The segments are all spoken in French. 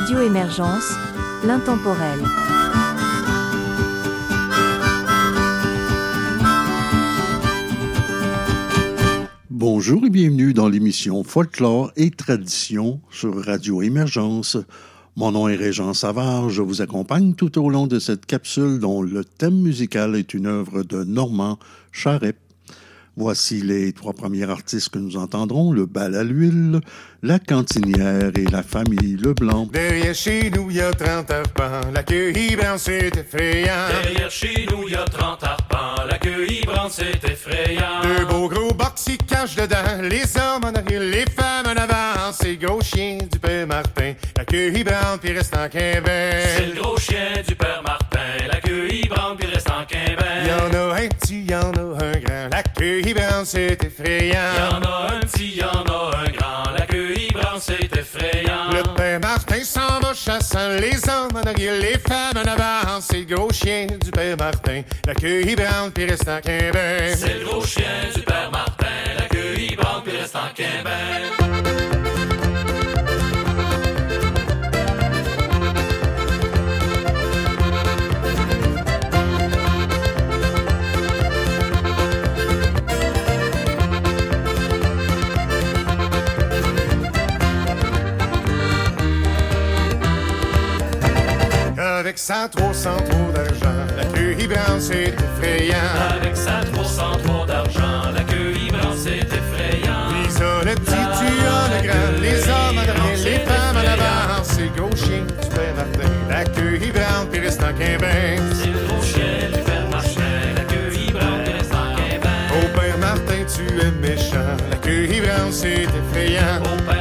Radio Émergence, l'intemporel. Bonjour et bienvenue dans l'émission Folklore et Tradition sur Radio Émergence. Mon nom est Régent Savard, je vous accompagne tout au long de cette capsule dont le thème musical est une œuvre de Normand Charette. Voici les trois premiers artistes que nous entendrons, le bal à l'huile, la cantinière et la famille Leblanc. Derrière chez nous, il y a 30 arpents, la queue branche, c'est effrayant. Derrière chez nous, il y a 30 arpents, la queue branche, c'est effrayant. Deux beaux gros box qui cachent dedans, les hommes en arrière, les femmes en avant. C'est le gros chien du père Martin, la queue branche, puis reste en quinvaine. C'est le gros chien du père Martin, la queue branche, puis reste en quinvaine. Y en a un petit, y en a un grand, la queue branche, c'est effrayant. Y en a un petit, y en a un grand, la queue branche, c'est effrayant. Le père Martin s'en va chassant, les hommes en arrière, les femmes en avant. C'est le gros chien du père Martin, la queue branche, puis reste en quinvaine. C'est le gros chien du père Martin, la queue branche, puis reste en quinvaine. Avec sa trop sans trop d'argent, la queue branche, c'est effrayant. Avec sa 300 trop d'argent, la queue c'est effrayant. Le petit, tu as le grand, les hommes en arrière, les femmes en avant. C'est gros chien du père Martin, la queue branche, puis reste en quinvaine. C'est le gros chien du père Martin, la queue branche, puis reste en quinvaine. Oh père Martin, tu es méchant, la queue branche, c'est effrayant. Père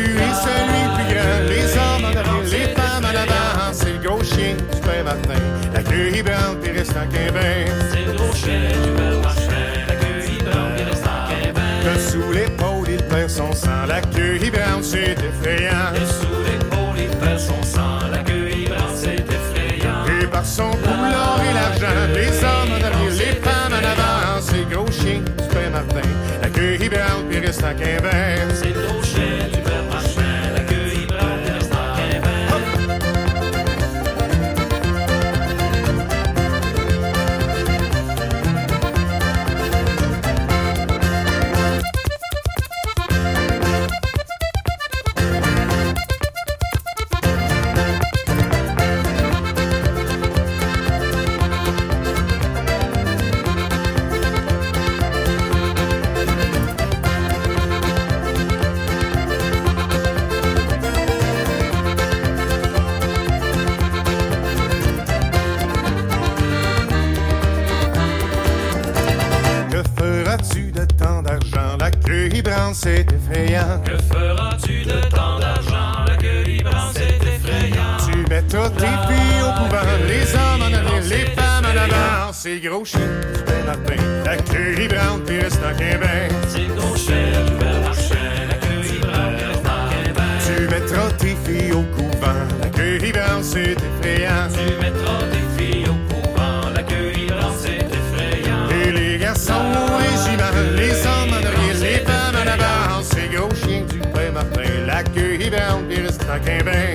D'avoir tué celui plus grand, les hommes en arrière, les femmes en avant. C'est le gros chien du père Martin, la queue branche, puis reste en quinvaine. C'est le gros chien du père Martin, la queue branche, puis reste en quinvaine. Que sous l'épaule, il perd son sang, la queue branche, c'est effrayant. Et sous l'épaule, il perd son sang, la queue branche, c'est effrayant. Et par son cou, l'or et l'argent, les hommes en arrière, les femmes en avant. C'est le gros chien du père Martin, la queue branche, puis reste en quinvaine. C'est la puis reste. C'est la reste. Tu mettras tes filles au couvent, la queue branche, c'est effrayant. Tu mettras tes filles au couvent, la c'est effrayant. Et les garçons au régiment, les hommes en arrière, les femmes en avant. C'est le gros chien du père Martin, la queue branche, puis reste quinvaine.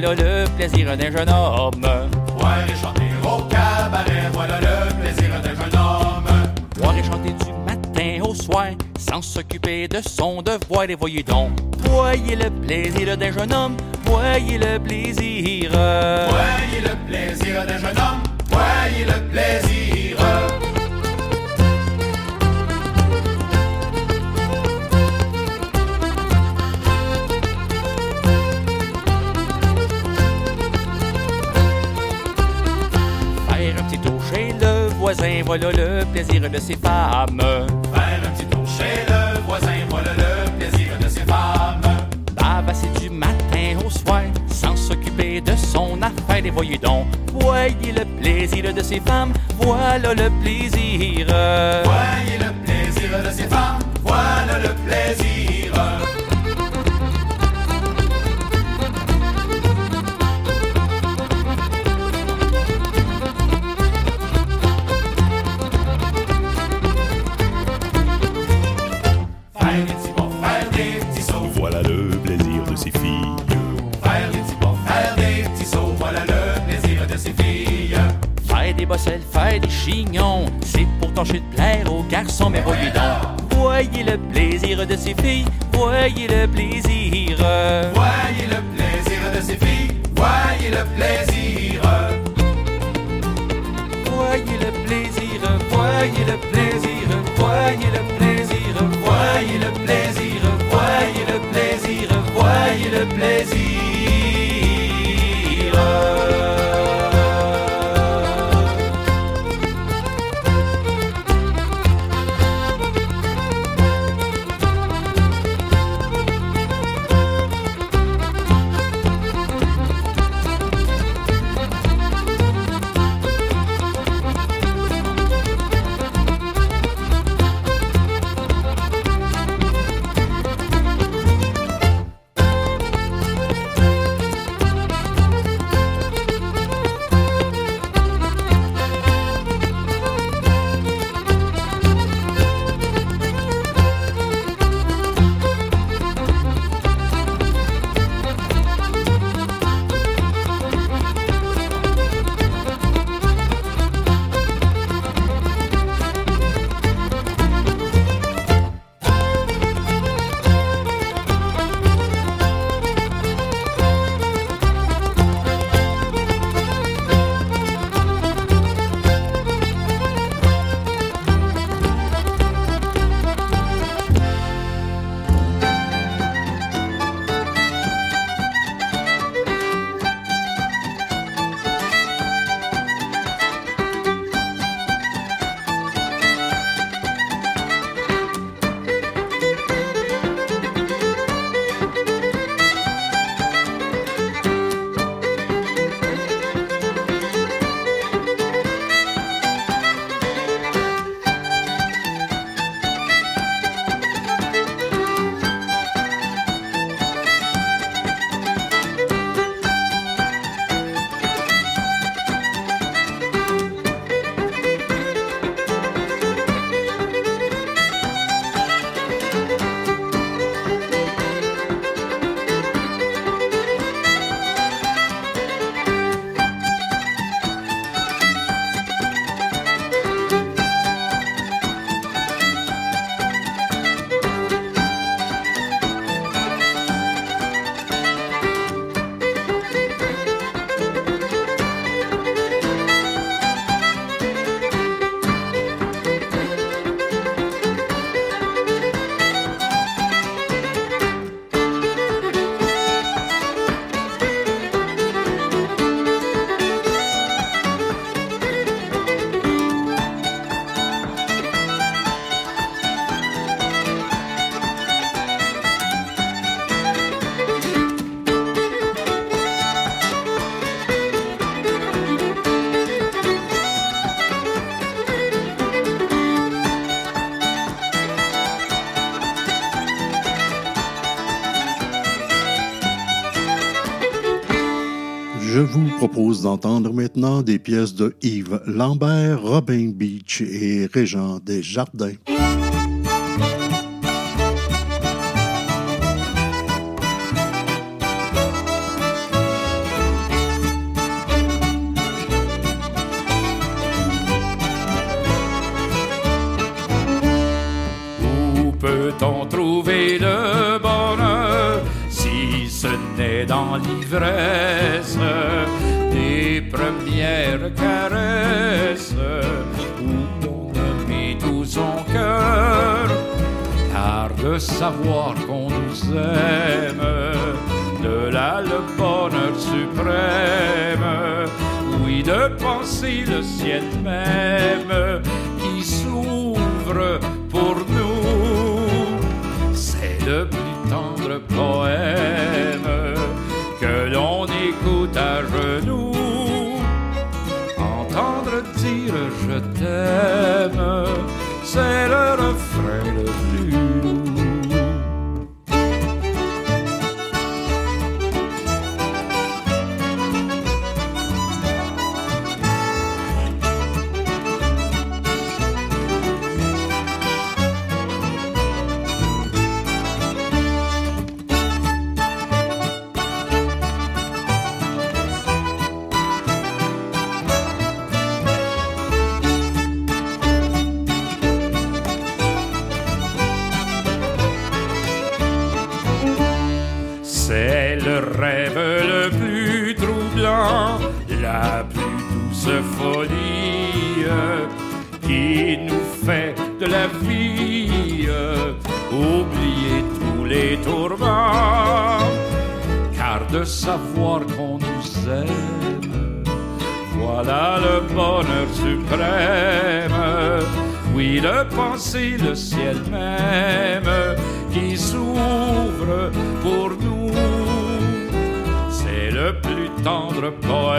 Voilà le plaisir d'un jeune homme. Voir et chanter au cabaret, voilà le plaisir d'un jeune homme. Voir et chanter du matin au soir, sans s'occuper de son devoir. Et voyez donc, voyez le plaisir d'un jeune homme, voyez le plaisir. Voyez le plaisir d'un jeune homme, voyez le plaisir. Voilà le plaisir de ces femmes. Faire un petit tour chez le voisin, voilà le plaisir de ces femmes. Bavasser du matin au soir, sans s'occuper de son affaire. Et voyez donc, voyez le plaisir de ces femmes, voilà le plaisir. Voyez le plaisir de ces femmes, voilà le plaisir. Aux garçons, mais voyez donc, voyez le plaisir de ces filles, voyez le plaisir. Voyez le plaisir de ces filles, voyez le plaisir. Voyez le plaisir, voyez le plaisir, voyez le plaisir, voyez le plaisir, voyez le plaisir, voyez le plaisir. Propose d'entendre maintenant des pièces de Yves Lambert, Robin Beach et Régent Desjardins. Peut-on trouver le bonheur si ce n'est dans l'ivresse? Savoir qu'on nous aime de là le bonheur suprême oui de penser le ciel même s'ouvre pour nous. C'est le plus tendre poème que l'on écoute à genoux. Entendre dire je t'aime, c'est le penser le ciel même qui s'ouvre pour nous. C'est le plus tendre poème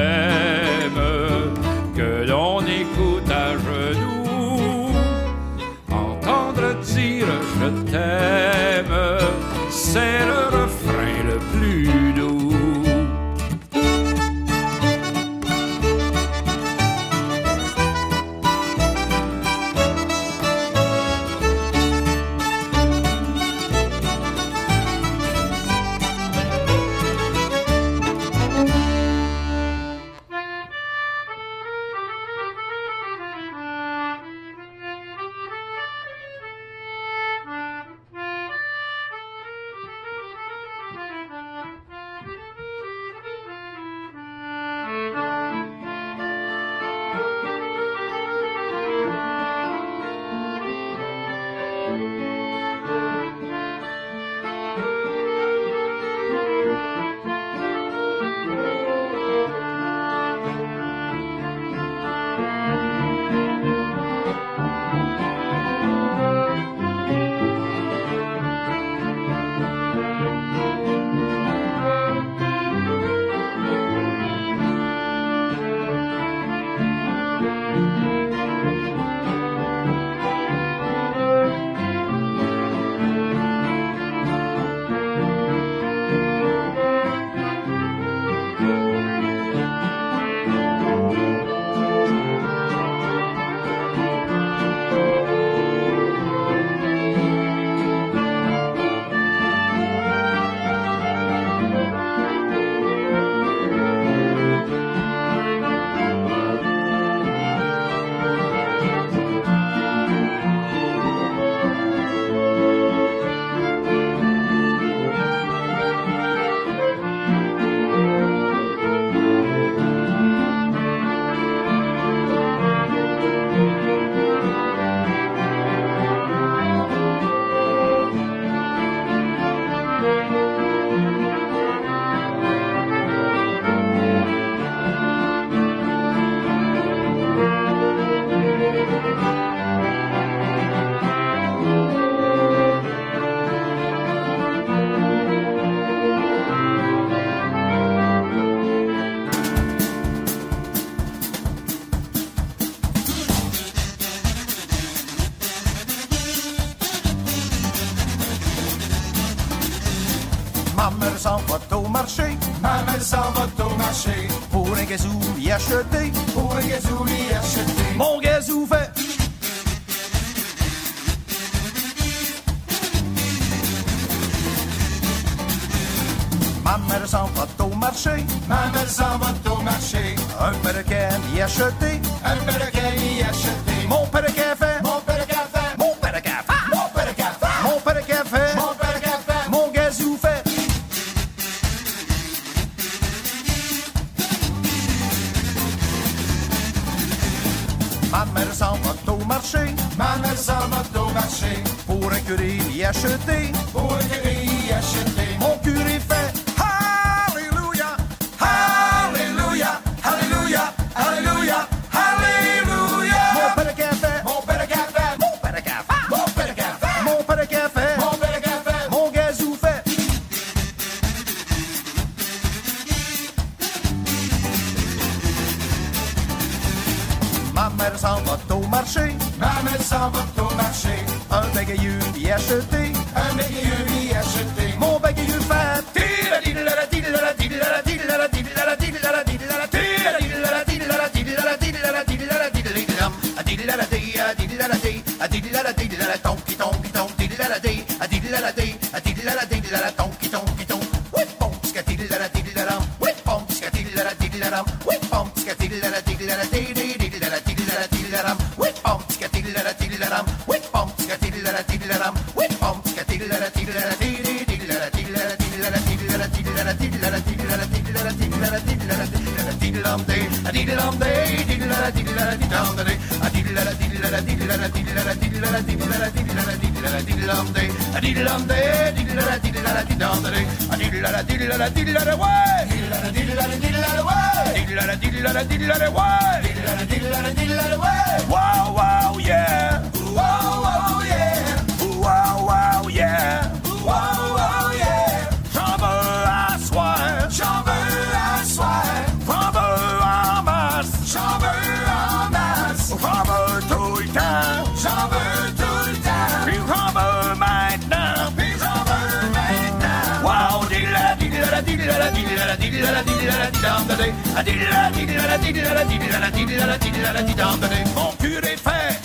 acheter. Pour un gazou y acheter. Mon gazou fait. Ma mère s'en va au marché. Ma mère s'en va au marché. Un perroquet y acheter. Un perroquet y acheter. Mon perroquet fait. Marché. Pour un curé y acheter. Pour un Wow, wow, yeah. Wow, wow, yeah. Wow, wow. dam da day. Mon cul est fait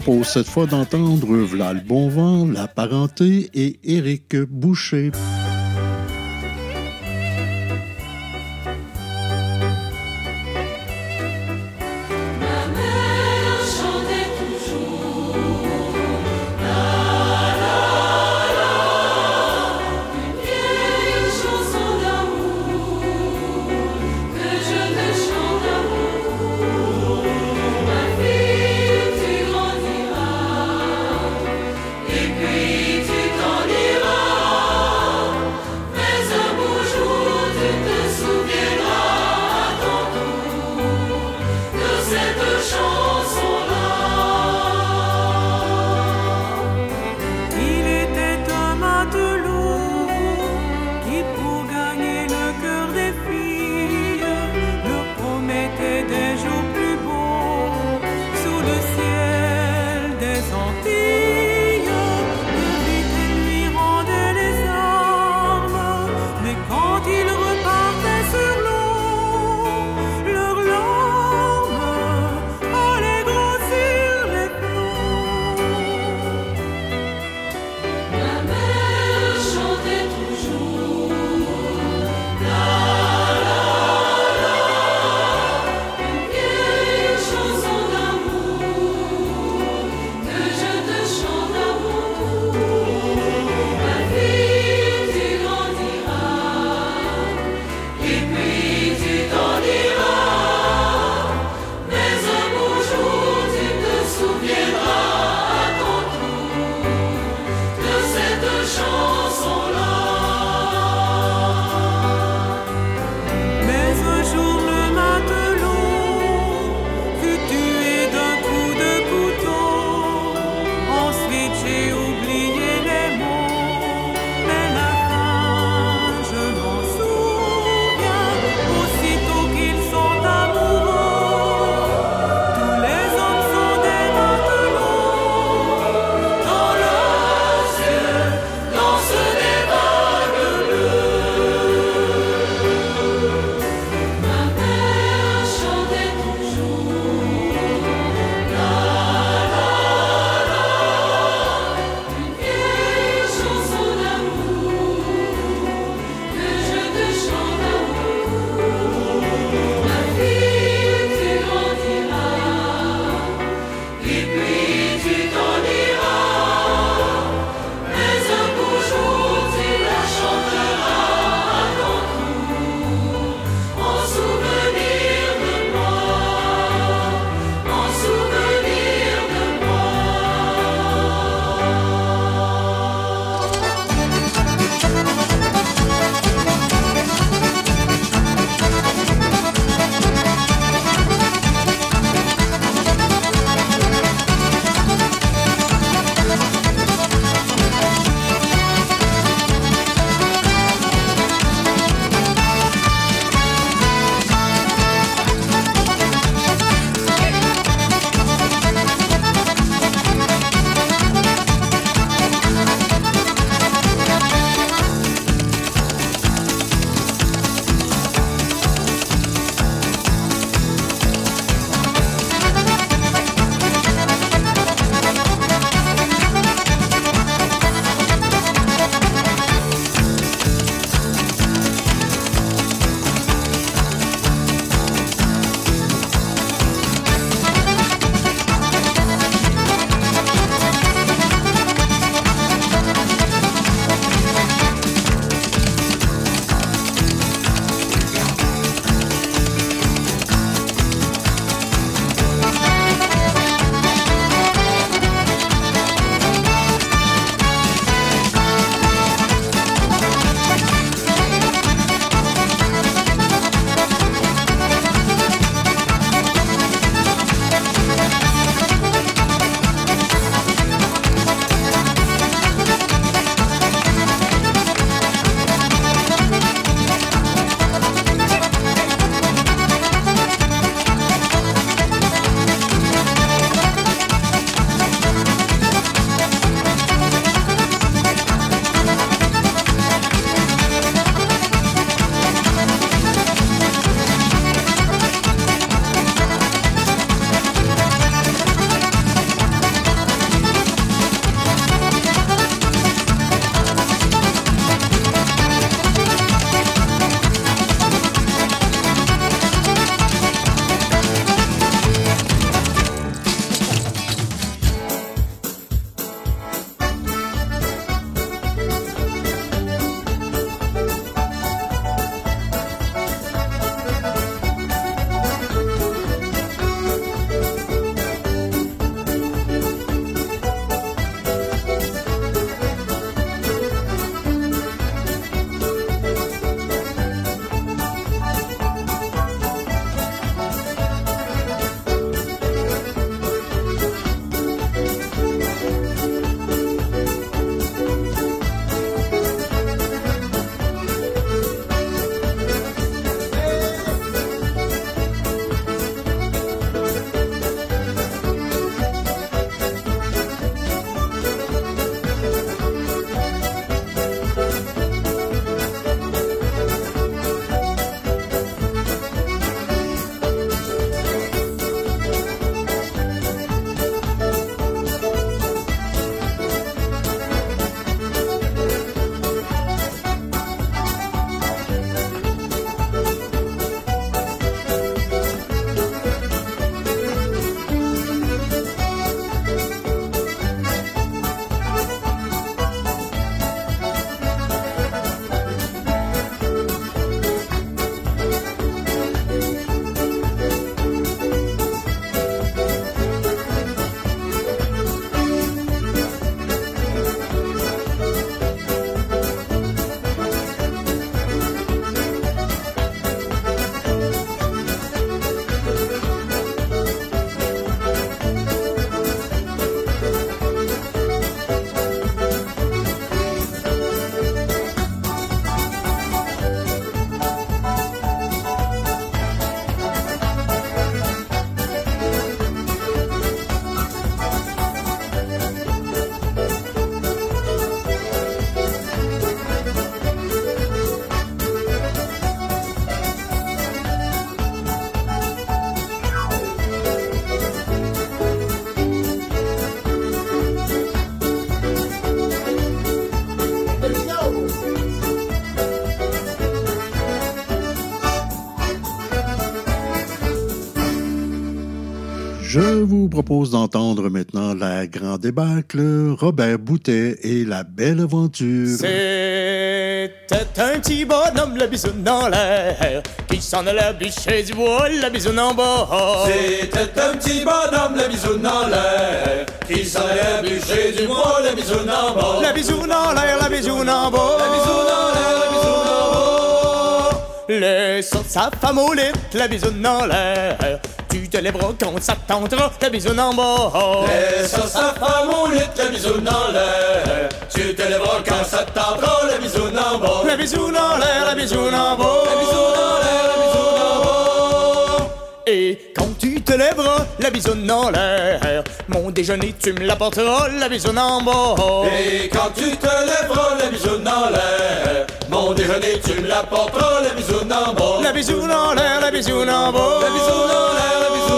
propose cette fois d'entendre V'là Bonvent, la parenté et Éric Boucher. Je vous propose d'entendre maintenant la grande débâcle, Robert Boutet et la belle aventure. C'était un petit bonhomme, la bisoune dans l'air, qui s'en allait bûcher du bois, la bisoune en bas. C'était un petit bonhomme, la bisoune dans l'air, qui s'en allait bûcher du bois, la bisoune en bas. La bisoune en l'air, la bisoune en bas. La bisoune en l'air, la bisoune en bas. Laissant sa femme au lit, la bisoune en l'air. Tu te lèveras quand ça te tentera, la bisoune en bas. Laissant sa femme au lit, la bisoune dans l'air. Tu te lèveras quand ça te tentera, la bisoune en bas. La bisoune en l'air, la bisoune en bas. La bisoune en l'air, te lèveras, la bisoune en l'air. Mon déjeuner, tu me l'apporteras, la bisoune en bas. Et quand tu te lèveras, la bisoune en l'air. Mon déjeuner, tu me l'apporteras, la bisoune en bas. La bisoune en l'air, la bisoune en bas. La bisoune en l'air, la bisoune en bas.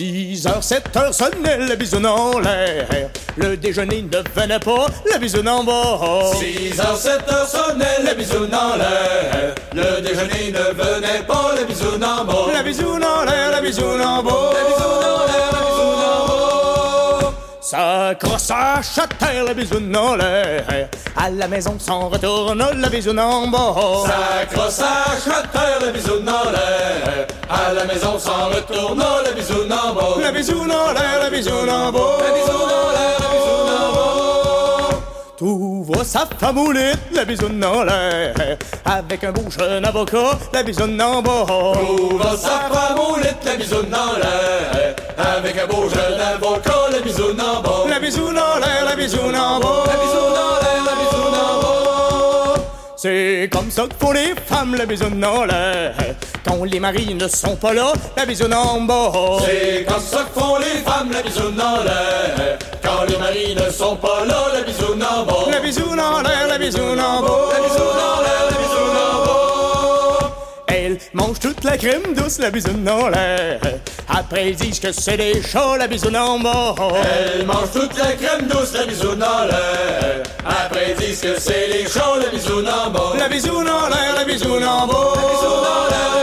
6 heures, 7 heures sonnait la bisoune en l'air. Le déjeuner ne venait pas, la bisoune en bas. 6 heures, 7 heures sonnait la bisoune en l'air. Le déjeuner ne venait pas, la bisoune en bas. La bisoune en l'air, la bisoune en bas. La bisoune en l'air, Ça à terre, la bisoune en l'air. À la maison s'en retourne, la bisoune en bas. Ça crossage à la bisoune en l'air. À la maison s'en retournant, la bisoune en bas. La bisoune en l'air, la bisoune en bas. La bisoune en l'air, la bisoune en bas. Tout voit sa lit, la bisoune en l'air. Avec un beau jeune avocat, la bisoune en bas. Trouve sa lit, la bisoune en l'air. Avec un beau jeune avocat, bisoune en bas. La bisoune en l'air, la bisoune en bas. La bisoune en l'air, la bisoune en bas. C'est comme ça que font les femmes, la bisoune en l'air. Quand les maris ne sont pas là, la bisoune en bas. C'est comme ça que font les femmes, la bisoune en l'air. Quand les maris ne sont pas là, la bisoune en bas. La bisoune en l'air, la bisoune en bas. Toute la crème douce, la bisoune en l'air. Après ils disent que c'est des chats, la bisoune en bas. Elle mange toute la crème douce, la bisoune en l'air. Après ils disent que c'est les chats, la bisoune en bas. La bisoune en l'air, la bisoune en bas. La bisoune l'air,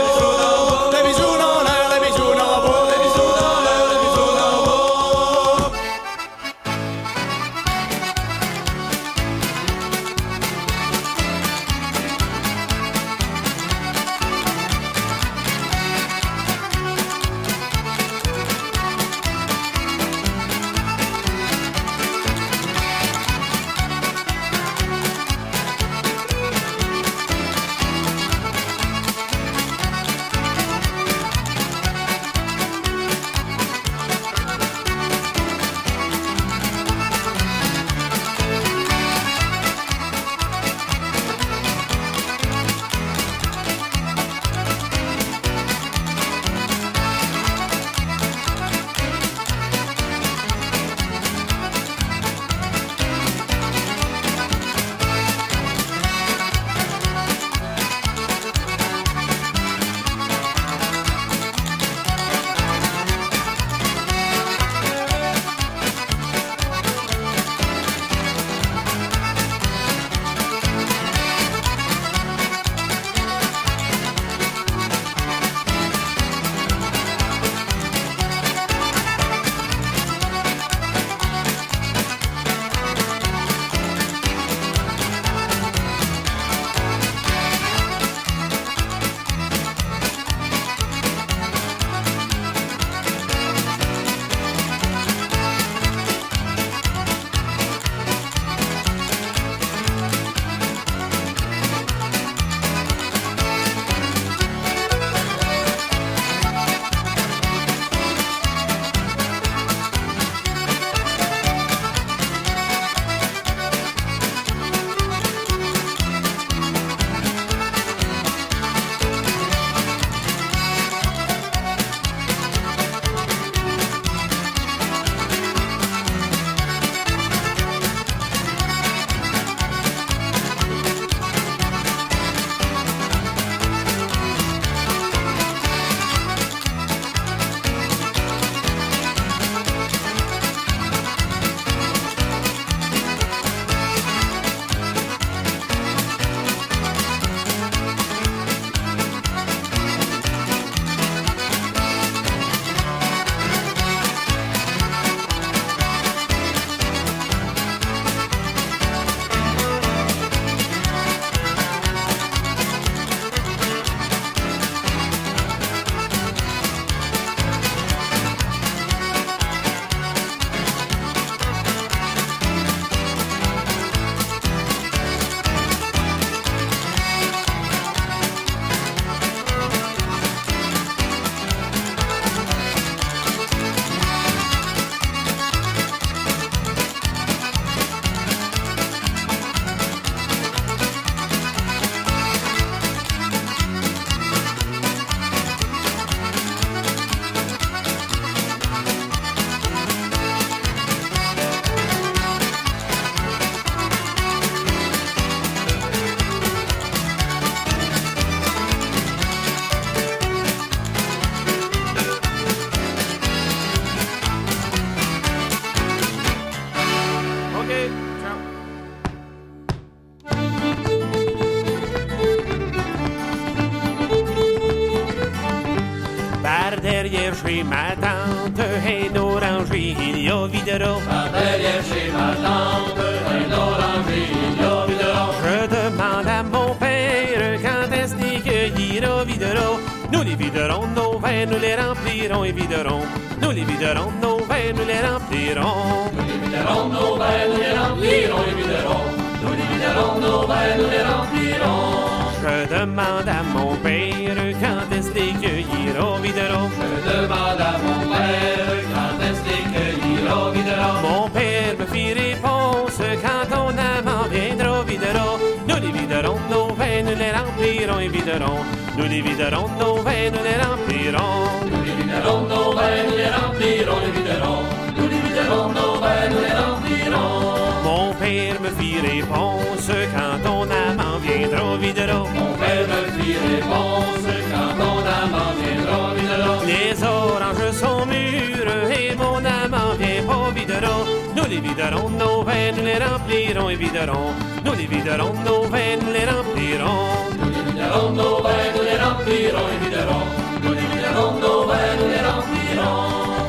nous les remplirons et viderons. Nous les viderons, nos vins, nous les remplirons. Nous les viderons, nos vins, nous les remplirons et viderons. Nous les viderons, nos vins, nous les remplirons. Je demande à viderons. Nous les viderons, nos vins, nous les remplirons. Nous les viderons, nos vins, nous les remplirons et viderons. Nous les viderons, nos vins, nous les remplirons. Mon père me fit réponse quand ton amant viendra videro. Mon père me fit réponse quand ton amant viendra videro. Les oranges sont mûres et mon amant vient pas les viderons, les viderons. Les viderons, les. Nous les viderons, nos vins, nous les remplirons et viderons. Nous les viderons, nos vins, nous les remplirons.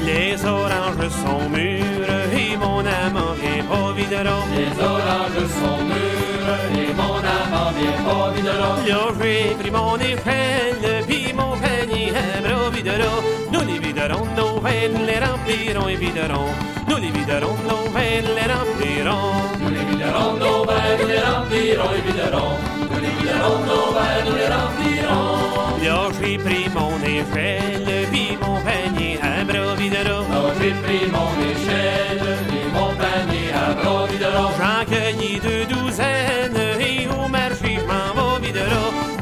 Les oranges sont mûres et mon amant vient pas videro. Les oranges sont mûres et mon amant vient pas videro. Là j'ai pris mon échelle puis mon panier à bras videro. Nous les viderons, nos nous les remplirons et viderons. Nous les viderons, nos vins, nous les remplirons. Nous les viderons, nos vins, nous les remplirons et viderons. Nous les viderons, nos vins, nous les remplirons. Là j'ai pris mon échelle puis mon panier à bras videro. Là j'ai pris mon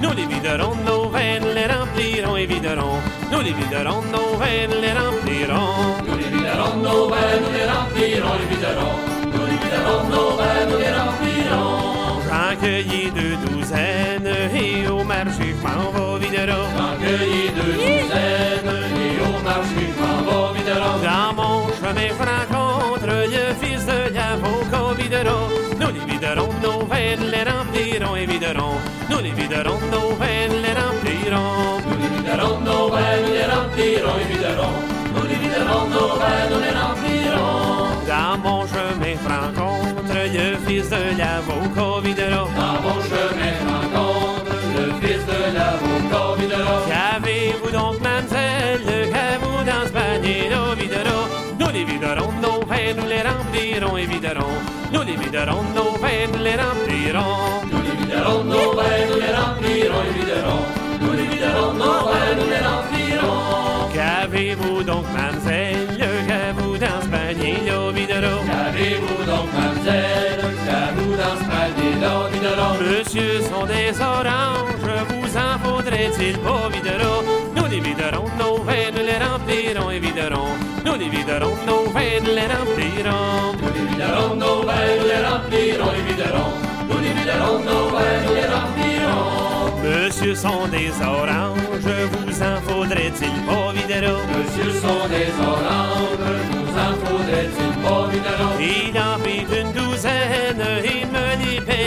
Nous les viderons, nos nous les remplirons et viderons. Nous les viderons, nos nous les remplirons. Nous les viderons, nos vins, nous les remplirons et viderons. Nous les viderons, nos vins, nous les remplirons. J'en cueillis deux douzaines et au marché je m'en vais videro. J'en cueillis deux douzaines et au marché je m'en vais viderons. Dans mon chemin je rencontre le fils de l'avocat videro. Nous les viderons, nos nous les remplirons et viderons. Nous les viderons, nos nous les remplirons. Nous les viderons, nos nous les remplirons et viderons. Nous les viderons, nos vins, nous les remplirons. Dans mon chemin rencontre le fils de l'avocat videro. Dans mon chemin rencontre le fils de l'avocat videro. Qu'avez-vous donc, mademoiselle, qu'avez-vous dans ce panier? Là, videro? Nous les viderons, nos vins, nous les remplirons et viderons. Nous les viderons, nos nous les remplirons. Nous les viderons, nos vins, nous les remplirons et viderons. Nous les viderons, nos vins, nous les remplirons. Qu'avez-vous donc, mademoiselle, qu'avez-vous dans ce panier là, videro? Qu'avez-vous donc, mademoiselle, qu'avez-vous dans ce panier-là, viderons? Monsieur sont des oranges, vous en faudrait-il pas, videro? Nous les viderons, nos vins, nous les remplirons et viderons. Nous les viderons, nos vins, nous les remplirons. Nous les viderons, nos vins, nous les remplirons et viderons. Nous les viderons, nos vins, nous les remplirons. Monsieur sont des oranges, vous en faudrait-il pas, videro? Monsieur sont des oranges, nous en faudrait-il pas, viderons? Il en prit une douzaine, il me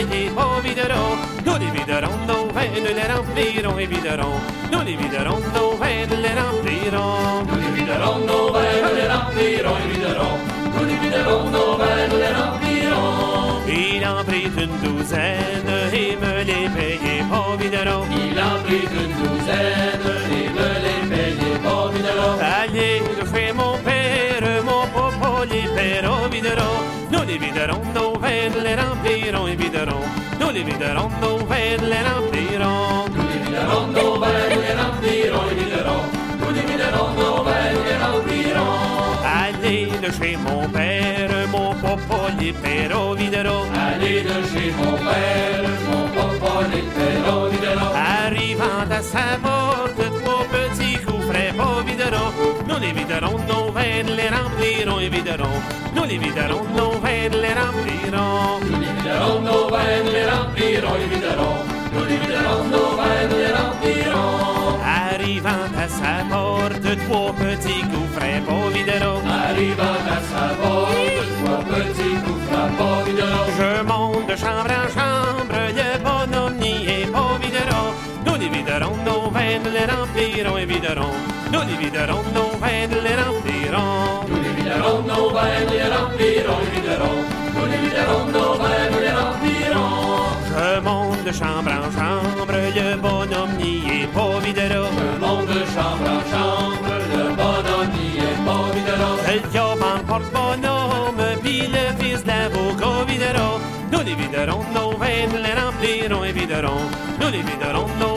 pas, videro? Nous les viderons, nos vins, nous les remplirons et viderons. Nous les viderons, nos vins, nous les remplirons. Nous les viderons, nos vins, nous les remplirons et viderons. Nous les viderons, nos vins, nous les remplirons. Il en prit une douzaine, il me les payait pas, videro? Il en prit une douzaine et me les payait pas, viderons. Allez de chez mon père, mon papa les paiera, videro? Nous les viderons, nos nous les remplirons et viderons. Nous les viderons, nos nous les remplirons. Nous les viderons, nos nous les remplirons et viderons. Nous les viderons, nos nous les remplirons. Allez de chez mon père, mon papa les paiera, videro? Allez de chez mon père, mon papa les paiera, viderons. Arrivant à sa porte, trois petits coups frais, pas videro? Nous les viderons, nos vins, nous les remplirons et viderons. Nous les viderons, nos vins, nous les remplirons. Nous les viderons, nos vins, nous les remplirons et viderons. Nous les viderons, nos vins, nous les remplirons. Arrivant à sa porte, trois petits coups frais, pas videro? Arrivant à sa porte, les remplirons et viderons. Nous les viderons, nos verres les remplirons. Nous les viderons, nos verres, nous les remplirons, les viderons. Nous les viderons, nos nous les remplirons. Je monte de chambre en chambre, le bonhomme n'y est pas videra. Je monte de chambre en chambre, le bonhomme n'y est pas videra. Le job en porte-bonhomme, puis le fils d'avocat videra. Nous les viderons, nos nous les remplirons et viderons. Nous les viderons, nos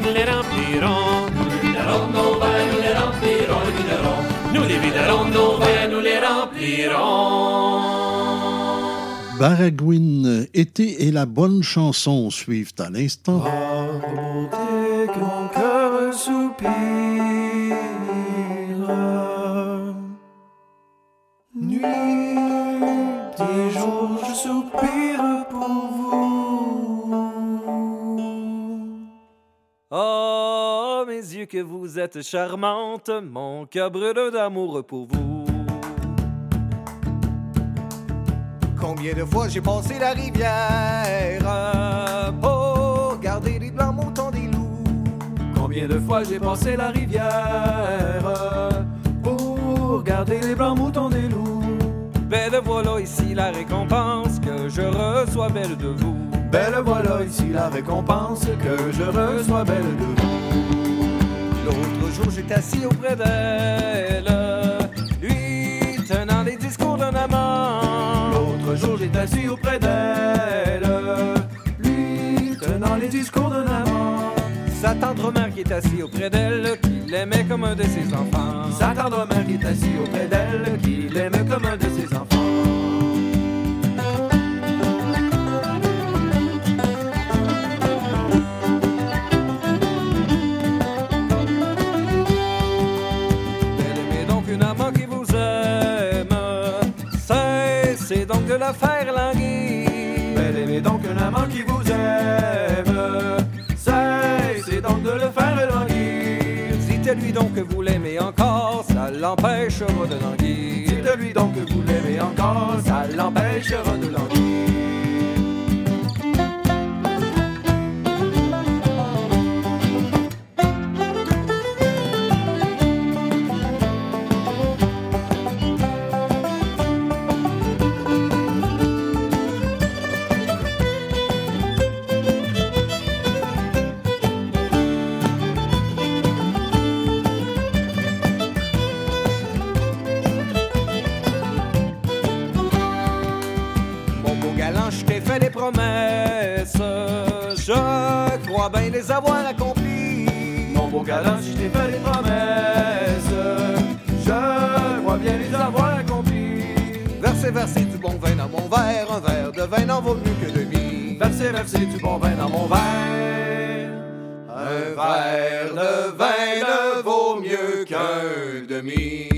verres, nous les remplirons. Nous les viderons, nos verres, nous les remplirons, les viderons. Nous les viderons, nos verres, nous les remplirons. Baragouine, été et la bonne chanson suivent à l'instant. Remonter que mon cœur soupire. Nuit et jour, je soupire Oh, mes yeux, que vous êtes charmante, mon cœur brûle d'amour pour vous. Combien de fois j'ai passé la rivière pour garder les blancs moutons des loups. Combien de fois j'ai passé la rivière pour garder les blancs moutons des loups. Belle voilà ici la récompense que je reçois belle de vous. Belle voilà ici la récompense que je reçois belle de vous. L'autre jour j'étais assis auprès d'elle, lui tenant les discours d'un amant. L'autre jour j'étais assis auprès d'elle, lui tenant les discours d'un amant. Sa tendre mère qui est assise auprès d'elle, qui l'aimait comme un de ses enfants. Sa tendre mère qui est assise auprès d'elle, qui l'aimait comme un de ses enfants. Aimée donc un amant qui vous aime. Cessez donc de le faire languir. Dites-lui donc que vous l'aimez encore, ça l'empêchera de languir. Dites-lui donc que vous l'aimez encore, ça l'empêchera de les avoir accomplies. Mon beau galant, je t'ai fait des promesses. Je crois bien les avoir accomplies. Versez, versez du bon vin dans mon verre. Un verre de vin n'en vaut mieux que demi. Versez, versez du bon vin dans mon verre. Un verre de vin ne vaut mieux qu'un demi.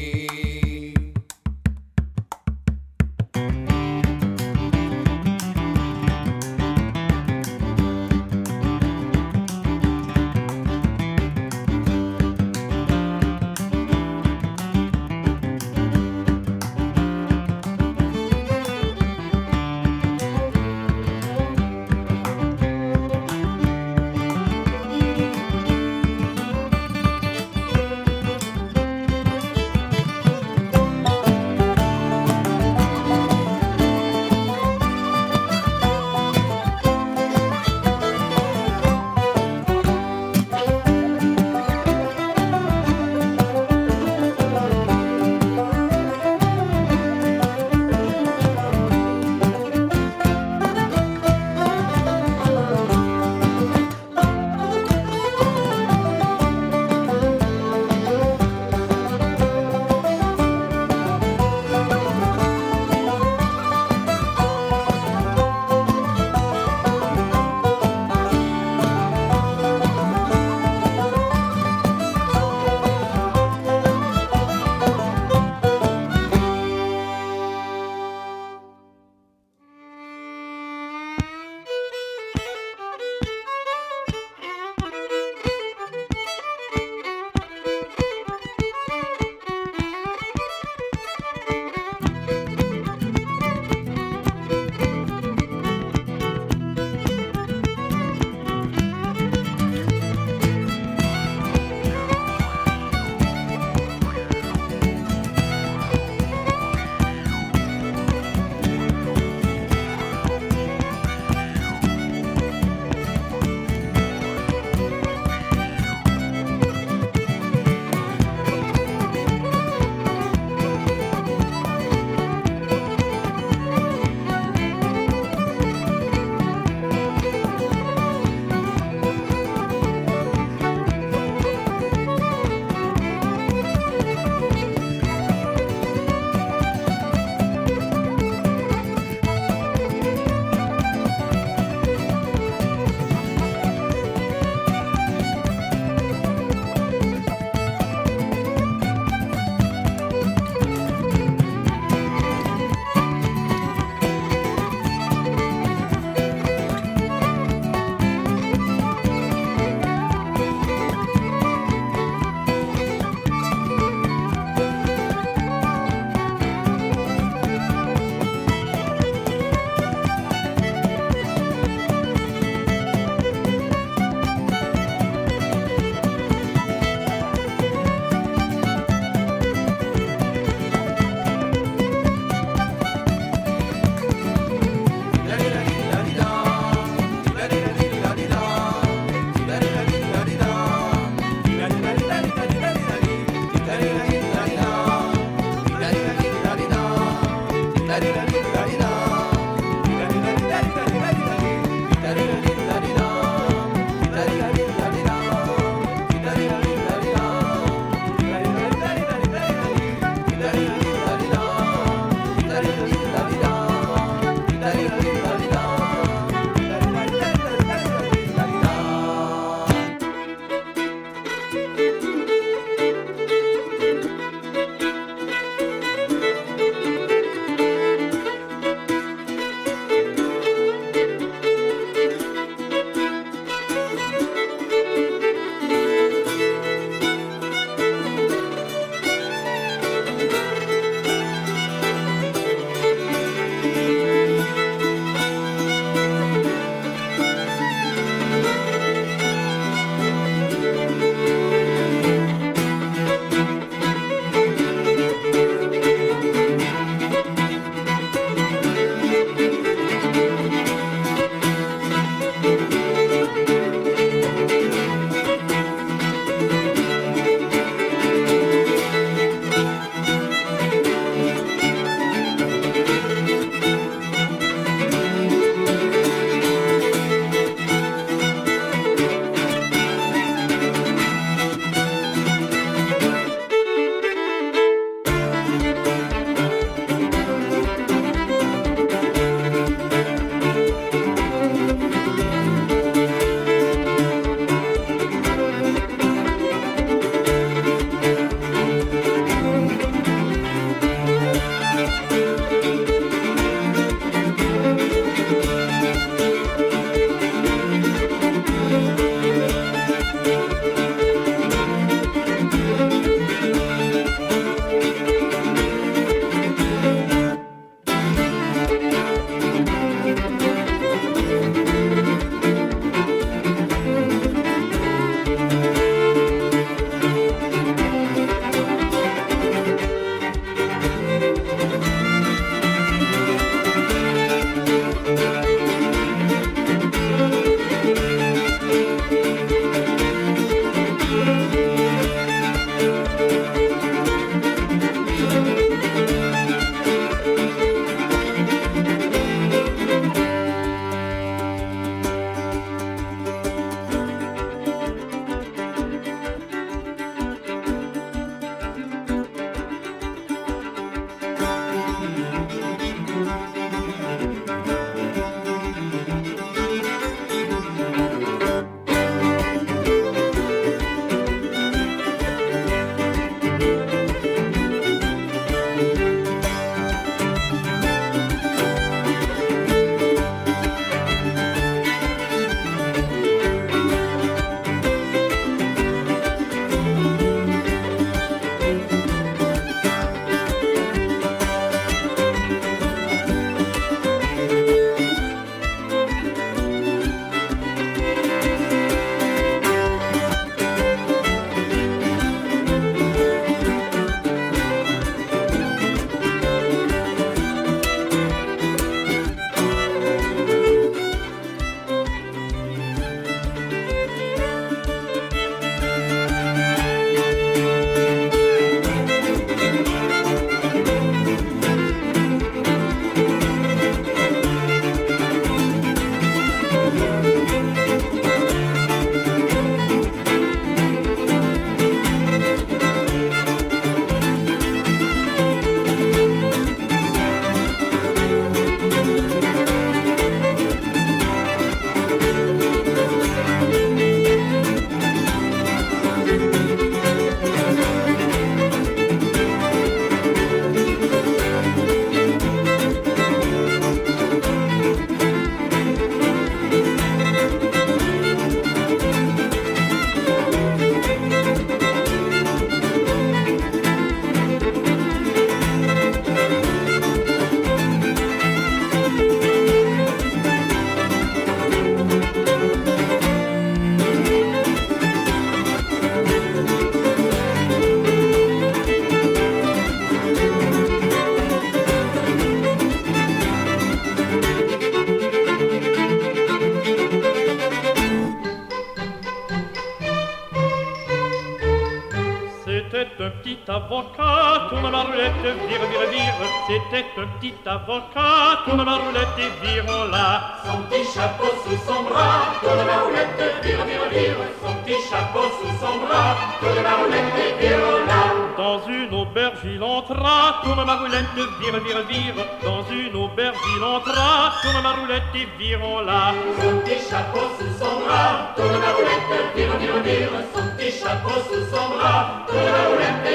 Vire. Un petit avocat, tourne ma roulette et virons-la. Son petit chapeau sous son bras, tourne la roulette, vire, vire, vire. Son petit chapeau sous son bras, tourne la roulette et virons-la. Dans une auberge il entra, tourne ma roulette, vire, vire, vire. Dans une auberge il entra, tourne ma roulette et virons-la. Son petit chapeau sous son bras, tourne la roulette, vire, vire, vire. Son petit chapeau sous son bras, tourne la roulette et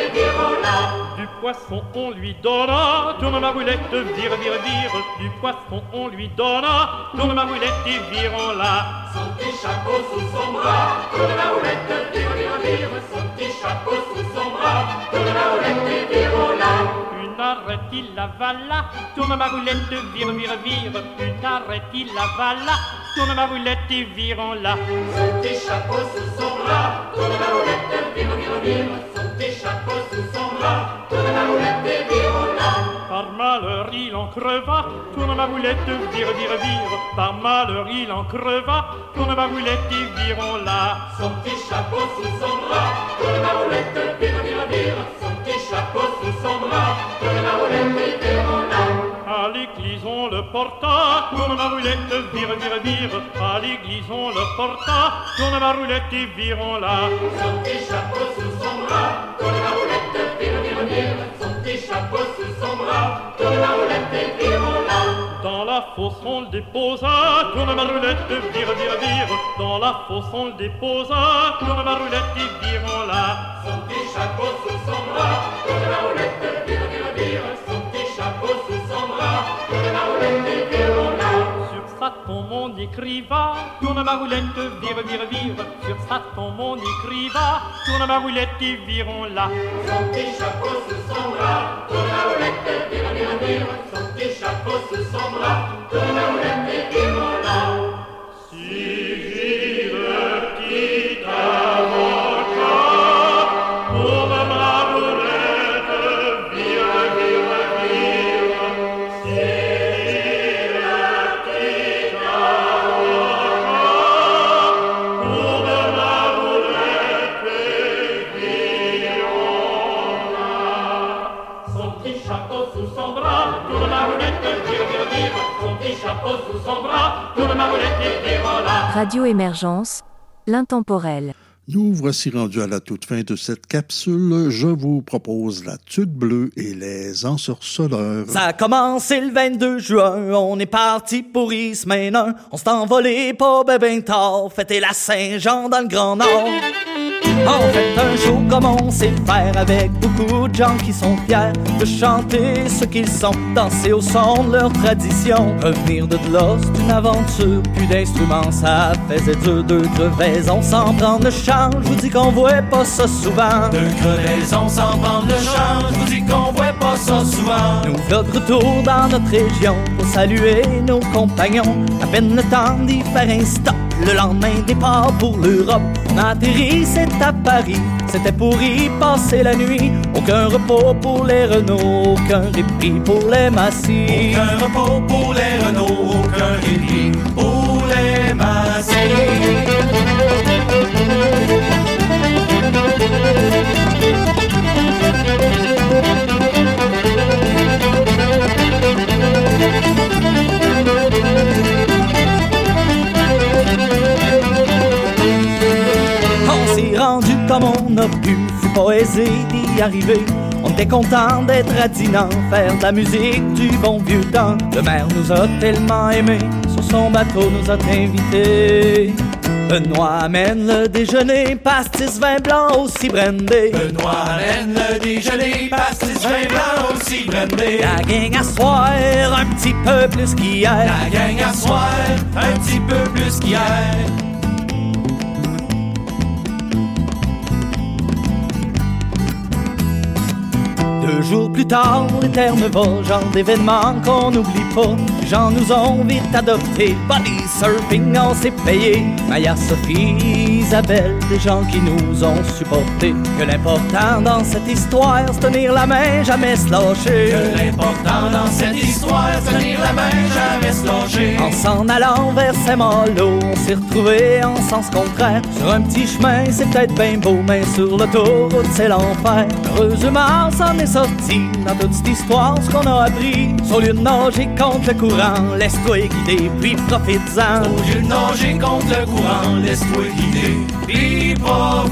poisson on lui donna, tourne ma roulette, vire, vire, vire. Du poisson on lui donna, tourne ma roulette et virons-la. Son petit chapeau sous son bras, tourne la roulette, vire, vire, vire. Son petit chapeau sous son bras, tourne la roulette et virons-la. Une arrête il avala, tourne ma roulette, vire, vire, vire. Une arrête il avala, tourne ma roulette et virons-la. Son petit chapeau sous son bras, tourne la roulette, vire, vire, vire. Son petit chapeau sous son bras, tourne la roulette et virons-la. Par malheur il en creva, tourne ma roulette, vire, vire, vire. Par malheur il en creva, tourne ma roulette et virons-la. Son petit chapeau sous son bras, tourne la roulette, vire, vire, vire. Son chapeau sous son bras, tourne la roulette. À l'église on le porta, tourne ma roulette, vire, vire, vire. À l'église on le porta, tourne ma roulette et virons-la. Son petit chapeau sous son bras, tourne la roulette, vire, vire, vire. Son petit chapeau sous son bras, tourne la roulette et virons-la. Dans la fosse on le déposa, tourne ma roulette, vire, vire, vire. Dans la fosse on le déposa, tourne ma roulette et virons-la. Son petit chapeau sous son bras, tourne la roulette, vire, vire, vire. Son petit chapeau sous son bras, tourne la roulette et virons-la. Sur sa tombe on écriva, tourne ma roulette, vire, vire, vire. Sur sa tombe on écriva, tourne ma roulette et virons-la. Son petit chapeau sous son bras, tourne la roulette, vire, vire, vire. Son petit chapeau sous son bras, tourne la roulette et virons-la. Si Radio Émergence, l'intemporel. Nous voici rendus à la toute fin de cette capsule. Je vous propose la tuque bleue et les ensorceleurs. Ça a commencé le 22 juin, on est parti pour Ismainin. On s'est envolé pas ben ben tard, fêter la Saint-Jean dans le Grand Nord. On fait un show comme on sait faire avec beaucoup de gens qui sont fiers de chanter ce qu'ils sont, danser au son de leur tradition. Revenir de là, c'est une aventure, plus d'instruments, ça faisait dur, deux crevaisons sans prendre le champ. Je vous dis qu'on voit pas ça souvent. Deux crevaisons sans prendre le champ, je vous dis qu'on voit pas ça souvent. Nous de retour dans notre région pour saluer nos compagnons. À peine le temps d'y faire un stop. Le lendemain, départ pour l'Europe. On a atterri, c'est à Paris. C'était pour y passer la nuit. Aucun repos pour les Renault, aucun répit pour les Massifs. Aucun repos pour les Renault, aucun répit pour les On comme on a pu, fut pas aisé d'y arriver. On était content d'être à Dinan, faire de la musique du bon vieux temps. Le maire nous a tellement aimés, sur son bateau nous a invités. Benoît amène le déjeuner, pastis vin blanc aussi brandé. Benoît amène le déjeuner, pastis vin blanc aussi brandé. La gang à soir, un petit peu plus qu'hier. La gang à soir, un petit peu plus qu'hier. Jours plus tard, les termes va, genre d'événements qu'on n'oublie pas. Les gens nous ont vite adoptés, body surfing, on s'est payé. Maya, Sophie, Isabelle, des gens qui nous ont supportés. Que l'important dans cette histoire, c'est tenir la main, jamais se lâcher. Que l'important dans cette histoire, c'est tenir la main, jamais se lâcher. En s'en allant vers Saint-Malo, on s'est retrouvés en sens contraire. Sur un petit chemin, c'est peut-être bien beau, mais sur l'autoroute, c'est l'enfer. Heureusement, s'en est sorti dans toute cette histoire, ce qu'on a appris. Au lieu de nager contre le courant, laisse-toi guider, puis profite-en. Au lieu de nager contre le courant, laisse-toi guider, puis Au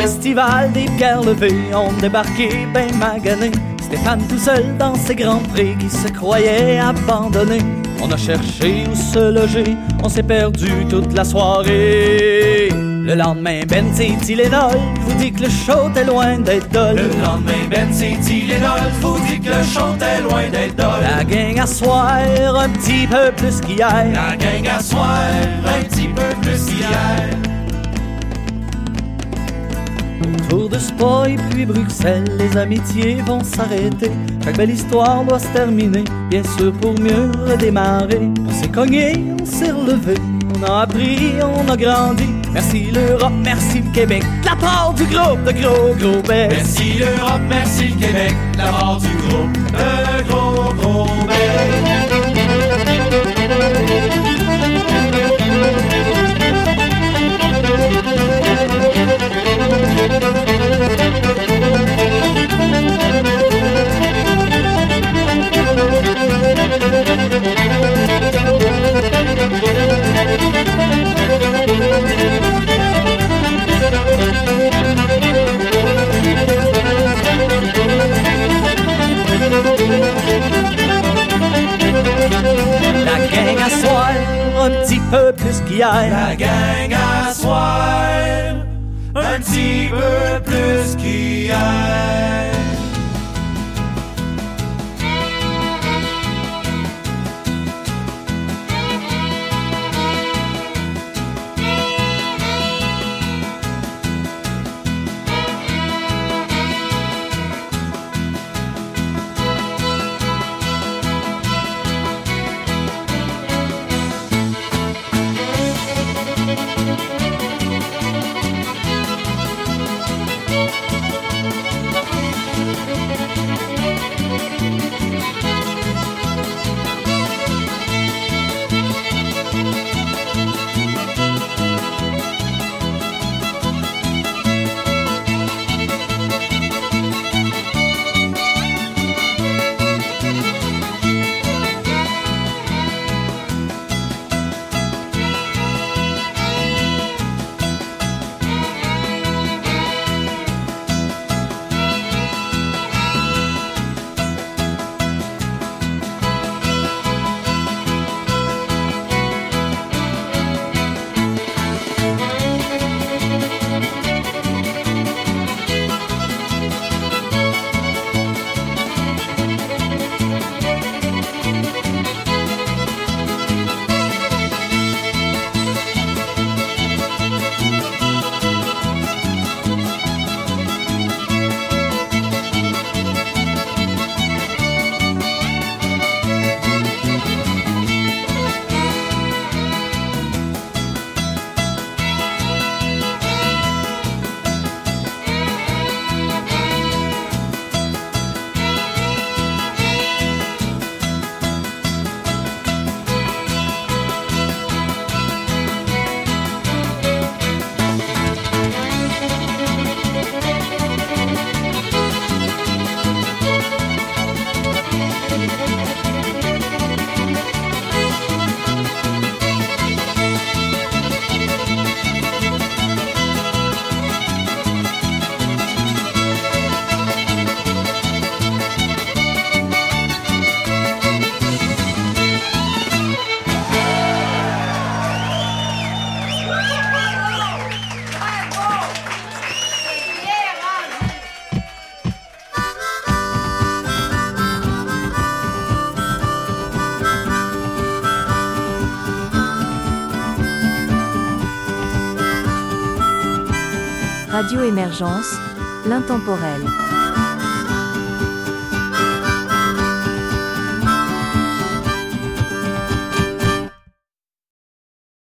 festival des pierres levées, on débarquait ben magané. Stéphane tout seul dans ses grands prix qui se croyait abandonné. On a cherché où se loger, on s'est perdu toute la soirée. Le lendemain, Ben c'est Tylenol, vous dit que le show est loin d'être dol? Le lendemain, Ben c'est Tylenol, vous dit que le show est loin d'être dol? La gang à soir, un petit peu plus qu'hier. La gang à soir, un petit peu plus qu'hier. Autour de Spa et puis Bruxelles, les amitiés vont s'arrêter. Chaque belle histoire doit se terminer, bien sûr pour mieux redémarrer. On s'est cogné, on s'est relevé, on a appris, on a grandi. Merci l'Europe, merci le Québec, la part du groupe de gros gros bêtes. Merci l'Europe, merci le Québec, la part du groupe de gros gros La peu plus qu'hier. La gang à soir, un petit peu plus qu'hier. Radio Émergence, l'intemporel.